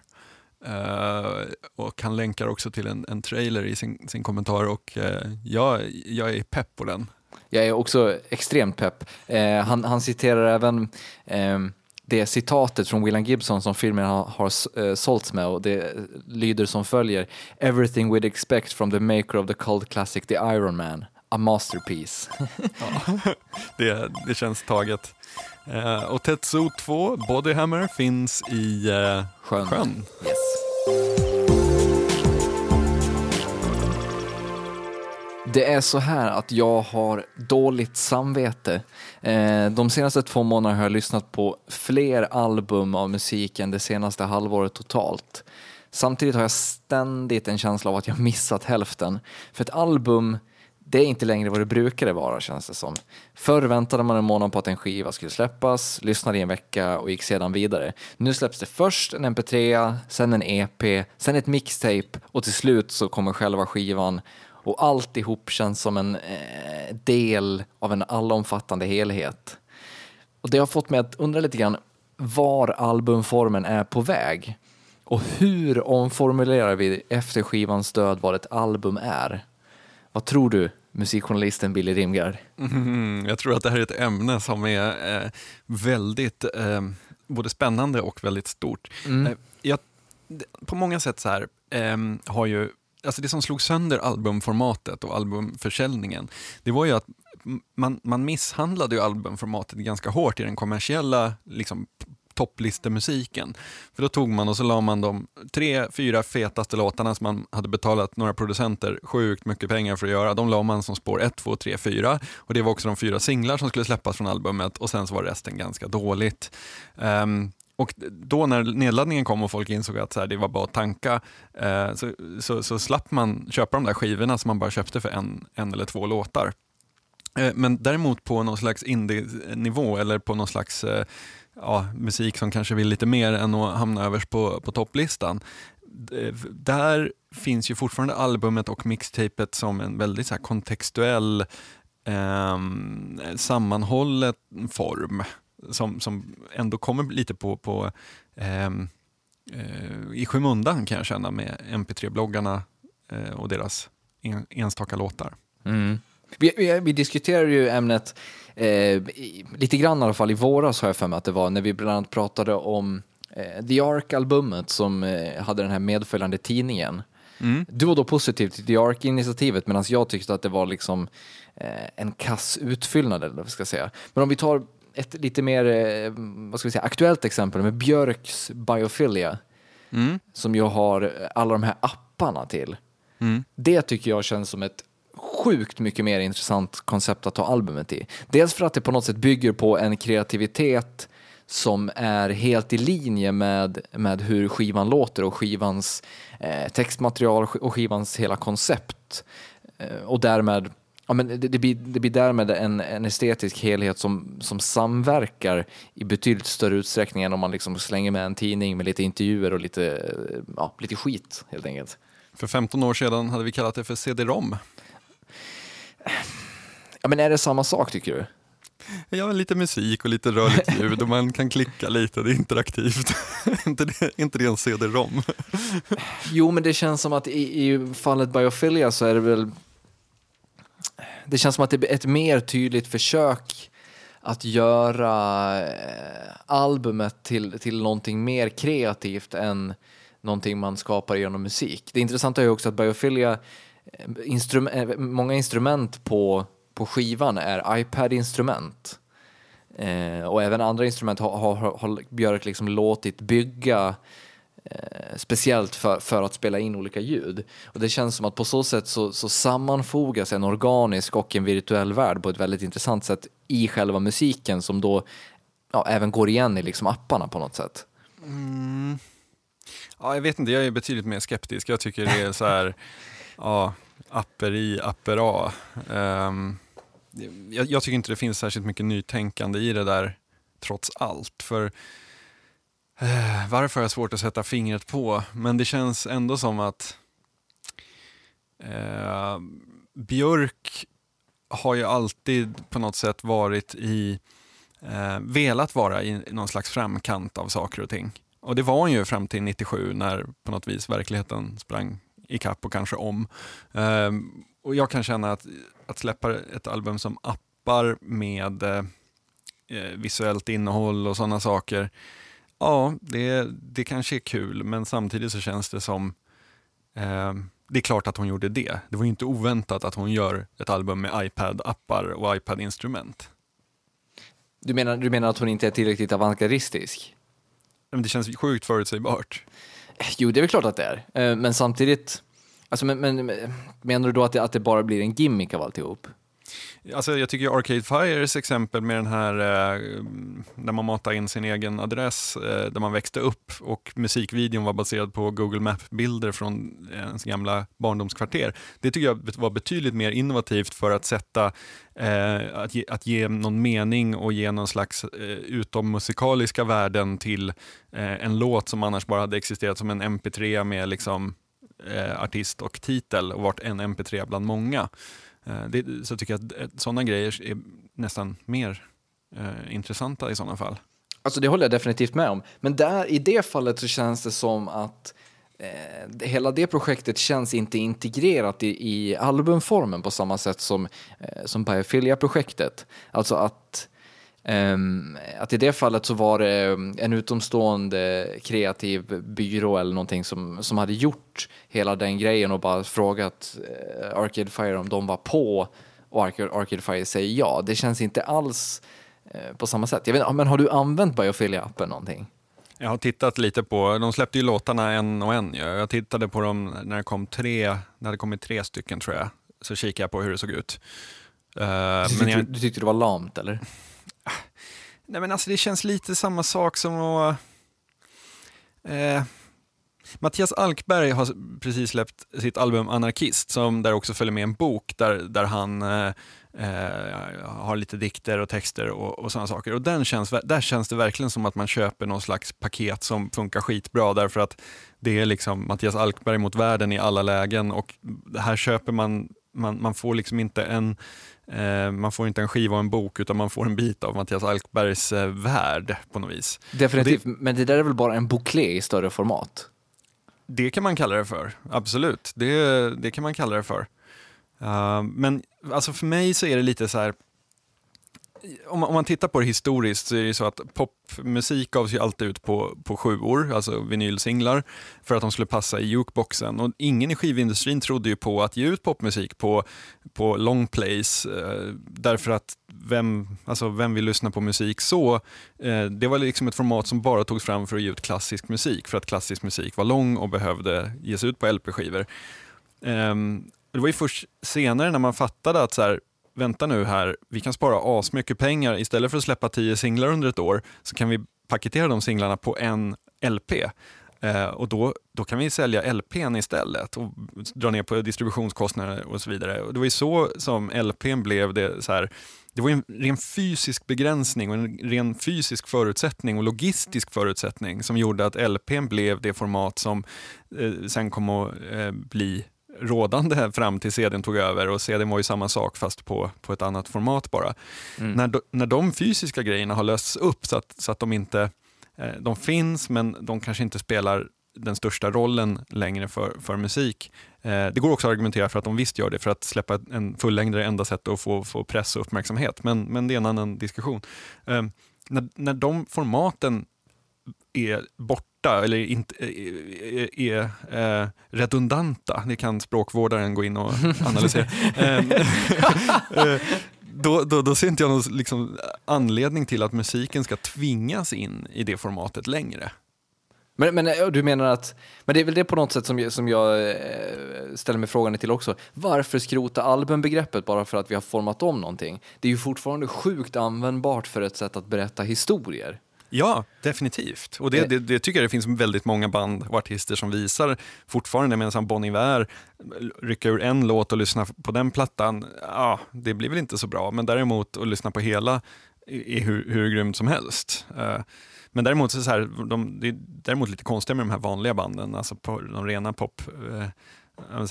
B: Uh, och han länkar också till en, en trailer i sin, sin kommentar och eh, jag, jag är pepp på den.
A: Jag är också extremt pepp. Eh, han, han citerar även eh, det citatet från William Gibson som filmen har, har eh, sålts med och det lyder som följer Everything we'd expect from the maker of the cult classic The Iron Man. A masterpiece.
B: det, det känns taget. Eh, och Tetsu 2, Bodyhammer, finns i eh,
A: Sjön.
B: sjön.
A: Yes. Det är så här att jag har dåligt samvete. Eh, de senaste två månaderna har jag lyssnat på fler album av musik än det senaste halvåret totalt. Samtidigt har jag ständigt en känsla av att jag missat hälften. För ett album, det är inte längre vad det brukade vara känns det som. Förr väntade man en månad på att en skiva skulle släppas, lyssnade i en vecka och gick sedan vidare. Nu släpps det först en mp3, sen en EP, sen ett mixtape och till slut så kommer själva skivan och alltihop känns som en eh, del av en allomfattande helhet. Och det har fått mig att undra lite grann var albumformen är på väg. Och hur omformulerar vi efter skivans död vad ett album är? Vad tror du, musikjournalisten Billy Rimgard?
B: Mm, jag tror att det här är ett ämne som är eh, väldigt eh, både spännande och väldigt stort.
A: Mm.
B: Eh, jag, på många sätt så här eh, har ju Alltså det som slog sönder albumformatet och albumförsäljningen, det var ju att man, man misshandlade ju albumformatet ganska hårt i den kommersiella liksom, topplistemusiken. För då tog man och så la man de tre, fyra fetaste låtarna som man hade betalat några producenter sjukt mycket pengar för att göra. De la man som spår 1, 2, 3, 4 och det var också de fyra singlar som skulle släppas från albumet och sen så var resten ganska dåligt. Um, och då när nedladdningen kom och folk insåg att så här, det var bara att tanka eh, så, så, så slapp man köpa de där skivorna som man bara köpte för en, en eller två låtar. Eh, Men däremot på någon slags indie-nivå eller på någon slags eh, ja, musik som kanske vill lite mer än att hamna överst på, på topplistan. Eh, där finns ju fortfarande albumet och mixtapet som en väldigt så här kontextuell ehm, sammanhållen form som, som ändå kommer lite på, på ehm, eh, i skymundan kan jag känna med MP3-bloggarna eh, och deras en, enstaka låtar.
A: Mm. Vi, vi, vi diskuterade ju ämnet eh, i, lite grann i alla fall i våras har jag för mig att det var när vi bland annat pratade om eh, The Ark-albumet som eh, hade den här medföljande tidningen. Du var då positiv till The Ark-initiativet medan jag tyckte att det var liksom eh, en kass utfyllnad eller vad ska säga. Men om vi tar ett lite mer eh, vad ska vi säga, aktuellt exempel med Björks Biophilia som ju har alla de här apparna till. Det tycker jag känns som ett sjukt mycket mer intressant koncept att ta albumet i. Dels för att det på något sätt bygger på en kreativitet som är helt i linje med, med hur skivan låter och skivans eh, textmaterial och skivans hela koncept. Eh, och därmed Ja, men det, det, blir, det blir därmed en, en estetisk helhet som, som samverkar i betydligt större utsträckning än om man liksom slänger med en tidning med lite intervjuer och lite, ja, lite skit helt enkelt.
B: För 15 år sedan hade vi kallat det för CD-ROM.
A: Ja, men är det samma sak tycker du?
B: Ja, lite musik och lite rörligt ljud och man kan klicka lite, det är interaktivt. inte, det, inte det en CD-ROM?
A: Jo, men det känns som att i, i fallet Biophilia så är det väl det känns som att det är ett mer tydligt försök att göra eh, albumet till, till någonting mer kreativt än någonting man skapar genom musik. Det intressanta är ju också att Biophilia, eh, instrum, eh, många instrument på, på skivan är iPad-instrument. Eh, och även andra instrument har, har, har Björk liksom låtit bygga Eh, speciellt för, för att spela in olika ljud. Och det känns som att på så sätt så, så sammanfogas en organisk och en virtuell värld på ett väldigt intressant sätt i själva musiken som då ja, även går igen i liksom apparna på något sätt.
B: Mm. Ja, jag vet inte, jag är betydligt mer skeptisk. Jag tycker det är så här, ja, apper i, apper A. Um, jag, jag, tycker inte det finns särskilt mycket nytänkande i det där, trots allt. För Eh, varför har jag svårt att sätta fingret på, men det känns ändå som att eh, Björk har ju alltid på något sätt varit i, eh, velat vara i någon slags framkant av saker och ting. Och det var hon ju fram till 97 när på något vis verkligheten sprang ikapp och kanske om. Eh, och jag kan känna att, att släppa ett album som appar med eh, eh visuellt innehåll och sådana saker Ja, det, det kanske är kul, men samtidigt så känns det som eh, det är klart att hon gjorde det. Det var ju inte oväntat att hon gör ett album med iPad-appar och iPad-instrument.
A: Du menar, du menar att hon inte är tillräckligt avantgardistisk?
B: Men det känns sjukt förutsägbart.
A: Jo, det är väl klart att det är. Eh, men samtidigt, alltså, men, men, menar du då att det, att det bara blir en gimmick av alltihop?
B: Alltså jag tycker Arcade Fires exempel med den här eh, där man matar in sin egen adress eh, där man växte upp och musikvideon var baserad på Google Map-bilder från ens gamla barndomskvarter. Det tycker jag var betydligt mer innovativt för att sätta eh, att, ge, att ge någon mening och ge någon slags eh, utommusikaliska värden till eh, en låt som annars bara hade existerat som en mp3 med liksom eh, artist och titel och varit en mp3 bland många. Eh, det, så tycker jag att eh, sådana grejer är nästan mer eh, intressanta i sådana fall.
A: Alltså det håller jag definitivt med om. Men där, i det fallet så känns det som att eh, hela det projektet känns inte integrerat i, i albumformen på samma sätt som, eh, som Biophilia-projektet. Alltså att att i det fallet så var det en utomstående kreativ byrå eller någonting som, som hade gjort hela den grejen och bara frågat uh, Arcade Fire om de var på och Arcade, Fire säger ja. Det känns inte alls uh, på samma sätt. Jag vet, men har du använt Biophilia-appen någonting?
B: Jag har tittat lite på, de släppte ju låtarna en och en. Jag tittade på dem när det kom tre, när det kommit tre stycken tror jag. Så kikade jag på hur det såg ut.
A: Uh, du, tyckte, jag, du tyckte det var lamt eller?
B: Nej men alltså det känns lite samma sak som att... Eh, Mattias Alkberg har precis släppt sitt album Anarkist, som där också följer med en bok där, där han eh, eh har lite dikter och texter och, och sådana saker. Och den känns, där känns det verkligen som att man köper någon slags paket som funkar skitbra därför att det är liksom Mattias Alkberg mot världen i alla lägen och här köper man man, man får liksom inte en man får inte en skiva och en bok utan man får en bit av Mattias Alkbergs eh, värld på något vis.
A: Definitivt, det, men det där är väl bara en bouclé i större format?
B: Det kan man kalla det för, absolut. Det, det kan man kalla det för. Uh, men alltså för mig så är det lite så här, om, om man tittar på det historiskt så är det så att popmusik gavs ju alltid ut på, på sjuor, alltså vinylsinglar, för att de skulle passa i jukeboxen. Och ingen i skivindustrin trodde ju på att ge ut popmusik på, på long plays, eh, därför att vem, alltså vem vill lyssna på musik så? Eh, det var liksom ett format som bara togs fram för att ge ut klassisk musik, för att klassisk musik var lång och behövde ges ut på LP-skivor. Eh, det var ju först senare när man fattade att så här, vänta nu här, vi kan spara asmycket pengar. Istället för att släppa tio singlar under ett år så kan vi paketera de singlarna på en LP. Eh, och då, då kan vi sälja LPn istället och dra ner på distributionskostnader och så vidare. Och det var ju så som LPn blev det så här, det var ju en ren fysisk begränsning och en ren fysisk förutsättning och logistisk förutsättning som gjorde att LPn blev det format som eh, sen kom att eh, bli rådande fram till CDn tog över och CDn var ju samma sak fast på, på ett annat format bara. När, do, när de fysiska grejerna har lösts upp så att, så att de inte eh, de finns men de kanske inte spelar den största rollen längre för, för musik. Eh, det går också att argumentera för att de visst gör det, för att släppa en fullängdare är enda sättet att få, få press och uppmärksamhet, men, men det är en annan diskussion. Eh, när, när de formaten är borta eller inte, är, är, är eh, redundanta, det kan språkvårdaren gå in och analysera, eh, eh, då, då, då ser inte jag någon liksom, anledning till att musiken ska tvingas in i det formatet längre.
A: Men, men du menar att, men det är väl det på något sätt som, som jag eh, ställer mig frågan till också. Varför skrota albumbegreppet bara för att vi har format om någonting? Det är ju fortfarande sjukt användbart för ett sätt att berätta historier.
B: Ja, definitivt. Och det, det, det tycker jag det finns väldigt många band och artister som visar fortfarande, medan Bon Iver rycka ur en låt och lyssna på den plattan, ja, det blir väl inte så bra. Men däremot att lyssna på hela är hur, hur grymt som helst. Eh, Men däremot, så är det så här, de, det är däremot lite konstigt med de här vanliga banden, alltså på de rena pop. eh,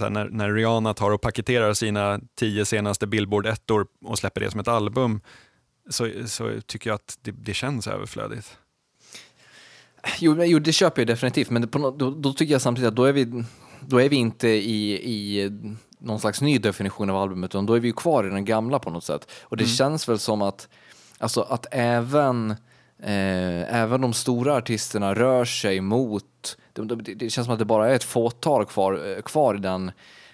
B: här, när, när Rihanna tar och paketerar sina tio senaste Billboard-ettor och släpper det som ett album, så, så tycker jag att det, det känns överflödigt.
A: Jo, men- jo det köper jag definitivt, men på, då, då tycker jag samtidigt att då är vi, då är vi inte i, i någon slags ny definition av albumet, utan då är vi ju kvar i den gamla på något sätt. Och det känns väl som att, alltså att även, eh, även de stora artisterna rör sig mot, det, det, det känns som att det bara är ett fåtal kvar, eh, kvar i den,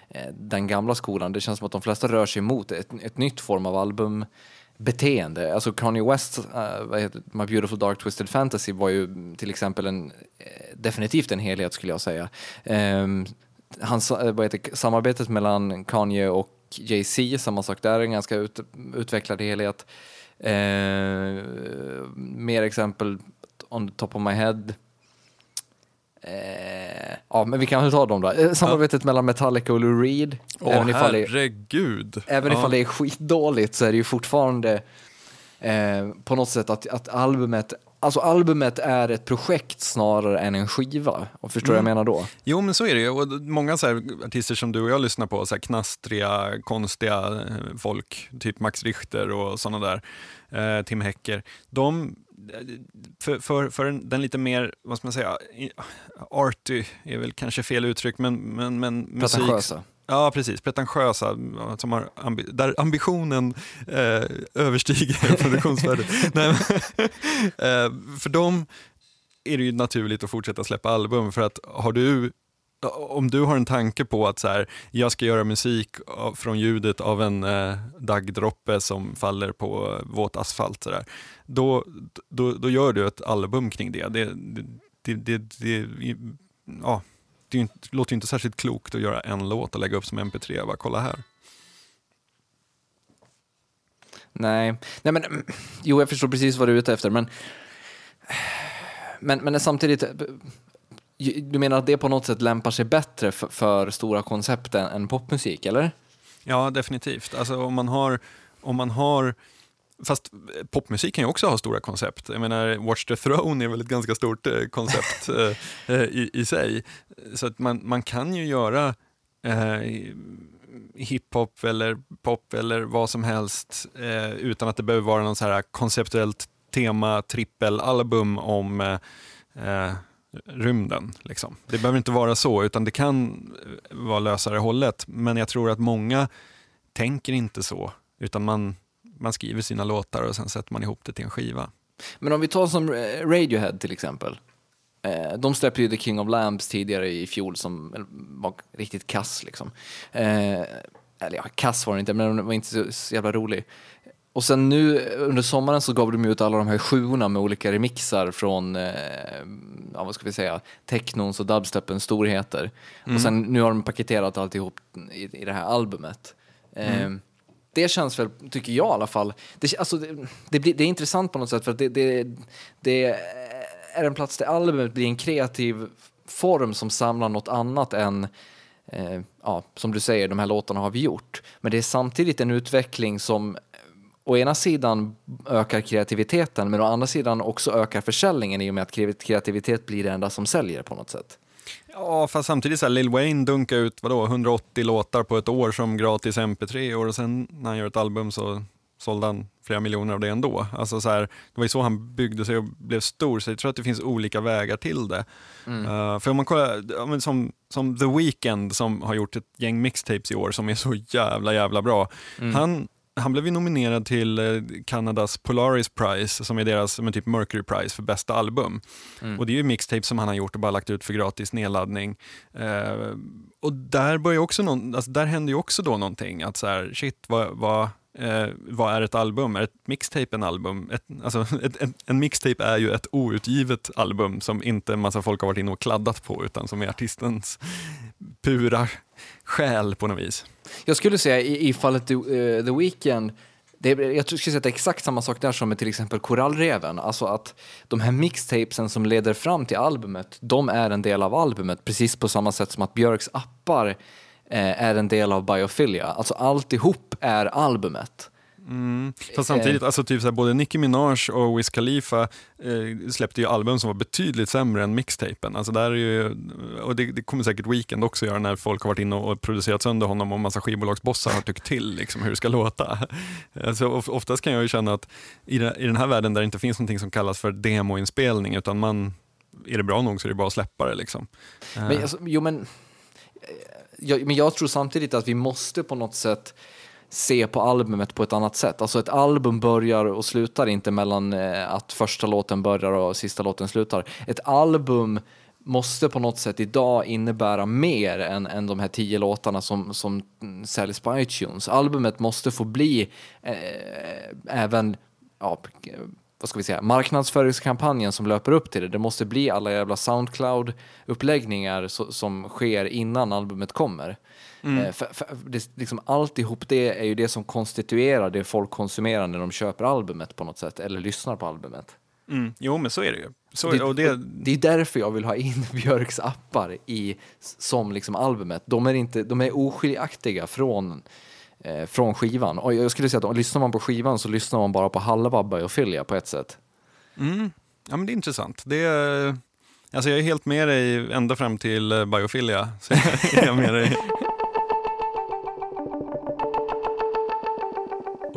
A: eh, den gamla skolan. Det känns som att de flesta rör sig mot ett, ett nytt form av album beteende. Alltså Kanye West, uh, vad heter? My Beautiful Dark Twisted Fantasy var ju till exempel en, eh, definitivt en helhet skulle jag säga. Ehm, um, hans, eh, vad heter, samarbetet mellan Kanye och Jay-Z, samma sak där, en ganska ut, utvecklad helhet. Uh, mer exempel on the top of my head. Eh, ja, men vi kan väl ta dem då. Eh, samarbetet mellan Metallica och Lou Reed.
B: Åh
A: även ifall det-
B: herregud.
A: Även
B: Ja.
A: ifall det är skitdåligt så är det ju fortfarande eh, på något sätt att, att albumet, alltså albumet är ett projekt snarare än en skiva. Och förstår
B: Mm.
A: vad jag menar då?
B: Jo, men så är det ju. Och många så artister som du och jag lyssnar på, så knastriga, konstiga eh, folk, typ Max Richter och sådana där, eh, Tim Hecker, de, för, för, för den- lite mer, vad ska man säga, arty är väl kanske fel uttryck, men, men, men musik...
A: Pretentiösa.
B: Ja, precis. Pretentiösa, som har ambi där ambitionen eh, överstiger produktionsvärdet. Nej, men, eh, för dem är det ju naturligt att fortsätta släppa album för att har du om du har en tanke på att så här, jag ska göra musik från ljudet av en eh, daggdroppe som faller på våt asfalt, så där, då, då, då gör du ett album kring det. Det, det, det, det, ja, det inte, det låter ju inte särskilt klokt att göra en låt och lägga upp som mp3 och bara kolla här.
A: Nej, Nej men, jo jag förstår precis vad du är ute efter, men, men, men samtidigt, du menar att det på något sätt lämpar sig bättre för, för stora koncept än, än popmusik, eller?
B: Ja, definitivt. Alltså om man har, om man har Fast popmusik kan ju också ha stora koncept. Jag menar, Watch the Throne är väl ett ganska stort eh, koncept eh, eh, i, i sig. Så att man, man kan ju göra eh, hiphop eller pop eller vad som helst eh, utan att det behöver vara någon så här konceptuellt tema trippelalbum om eh, eh, rymden. Liksom. Det behöver inte vara så, utan det kan vara lösare hållet. Men jag tror att många tänker inte så, utan man, man skriver sina låtar och sen sätter man ihop det till en skiva.
A: Men om vi tar som eh, Radiohead till exempel. Eh, de släppte ju The King of Lambs tidigare i fjol som var riktigt kass liksom. Eh, eller ja, kass var den inte, men den var inte så jävla rolig. Och sen nu under sommaren så gav de ut alla de här sjuorna med olika remixar från, eh, ja vad ska vi säga, technons och dubstepens storheter. Och sen nu har de paketerat alltihop i, i det här albumet. Eh, det känns väl, tycker jag i alla fall, det, alltså, det, det, blir, det är intressant på något sätt för att det, det, det är en plats där albumet blir en kreativ form som samlar något annat än eh, ja, som du säger, de här låtarna har vi gjort. Men det är samtidigt en utveckling som eh, å ena sidan ökar kreativiteten men å andra sidan också ökar försäljningen i och med att kreativitet blir det enda som säljer på något sätt.
B: Ja, fast samtidigt så här, Lil Wayne dunkar ut vadå, 180 låtar på ett år som gratis MP3 och sen när han gör ett album så sålde han flera miljoner av det ändå. Alltså så här, det var ju så han byggde sig och blev stor, så jag tror att det finns olika vägar till det. Mm. Uh, för om man kollar, som, som The Weeknd som har gjort ett gäng mixtapes i år som är så jävla jävla bra. Mm. Han han blev ju nominerad till eh, Kanadas Polaris Prize, som är deras men typ Mercury Prize för bästa album. Mm. Och det är ju mixtape som han har gjort och bara lagt ut för gratis nedladdning. Eh, och där, börjar också någon, alltså där händer ju också då någonting, att så här, shit, vad, vad, eh, vad är ett album? Är ett mixtape en album? Ett, alltså, ett, ett, en mixtape är ju ett outgivet album som inte en massa folk har varit inne och kladdat på, utan som är artistens pura själ på något vis.
A: Jag skulle säga i, i fallet The, uh, The Weeknd, det, jag skulle säga att det är exakt samma sak där som med till exempel Korallreven. Alltså att de här mixtapesen som leder fram till albumet, de är en del av albumet. Precis på samma sätt som att Björks appar eh, är en del av Biophilia. Alltså alltihop är albumet.
B: Mm. Fast samtidigt, eh. alltså typ så här, både Nicki Minaj och Wiz Khalifa eh, släppte ju album som var betydligt sämre än mixtapen. Alltså där är ju, och det, det kommer säkert Weekend också göra när folk har varit inne och producerat sönder honom och massa skivbolagsbossar har tyckt till liksom, hur det ska låta. Alltså, oftast kan jag ju känna att i, det, i den här världen där det inte finns någonting som kallas för demoinspelning utan man, är det bra nog så är det bara att släppa det. Liksom.
A: Men, eh. alltså, jo, men, jag, men jag tror samtidigt att vi måste på något sätt se på albumet på ett annat sätt. Alltså ett album börjar och slutar inte mellan eh, att första låten börjar och sista låten slutar. Ett album måste på något sätt idag innebära mer än, än de här tio låtarna som, som säljs på iTunes. Albumet måste få bli eh, även ja, vad ska vi säga, marknadsföringskampanjen som löper upp till det. Det måste bli alla jävla Soundcloud-uppläggningar som sker innan albumet kommer. Mm. Eh, för, för, det, liksom alltihop det är ju det som konstituerar det folk konsumerar när de köper albumet på något sätt, eller lyssnar på albumet.
B: Mm. Jo, men så är det ju. Så,
A: det,
B: och
A: det... det är därför jag vill ha in Björks appar i, som liksom albumet. De är, inte, de är oskiljaktiga från, eh, från skivan. Och jag skulle säga att om lyssnar man på skivan så lyssnar man bara på halva Biophilia på ett sätt.
B: Mm. Ja, men det är intressant. Det är, alltså jag är helt med dig ända fram till eh, Biophilia. Så jag är med dig.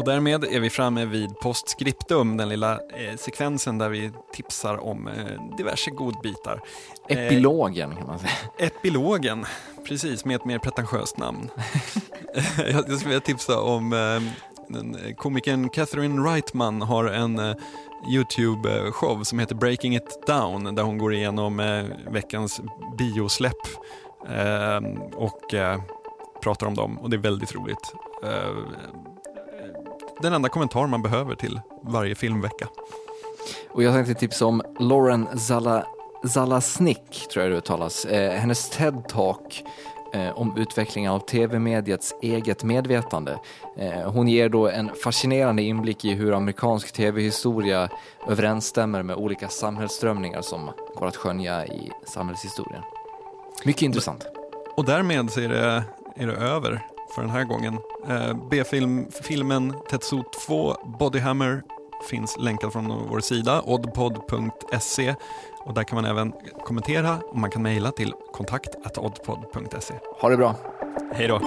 B: Därmed är vi framme vid postscriptum, den lilla eh, sekvensen där vi tipsar om eh, diverse godbitar.
A: Eh, Epilogen kan man säga.
B: Epilogen, precis, med ett mer pretentiöst namn. jag, jag skulle vilja tipsa om eh, komikern Catherine Reitman har en eh, YouTube-show som heter Breaking It Down där hon går igenom eh, veckans biosläpp eh, och eh, pratar om dem och det är väldigt roligt. Den enda kommentar man behöver till varje filmvecka.
A: Och jag tänkte tipsa om Lauren Zala, Zalasnik, tror jag det uttalas. Eh, hennes TED-talk eh, om utvecklingen av tv-mediets eget medvetande. Eh, hon ger då en fascinerande inblick i hur amerikansk tv-historia överensstämmer med olika samhällsströmningar som går att skönja i samhällshistorien. Mycket intressant.
B: Och därmed så är det, är det över för den här gången. B-filmen Tetsu 2 Bodyhammer finns länkad från vår sida, oddpod.se och där kan man även kommentera och man kan mejla till kontakt oddpod.se.
A: Ha det bra.
B: Hej då.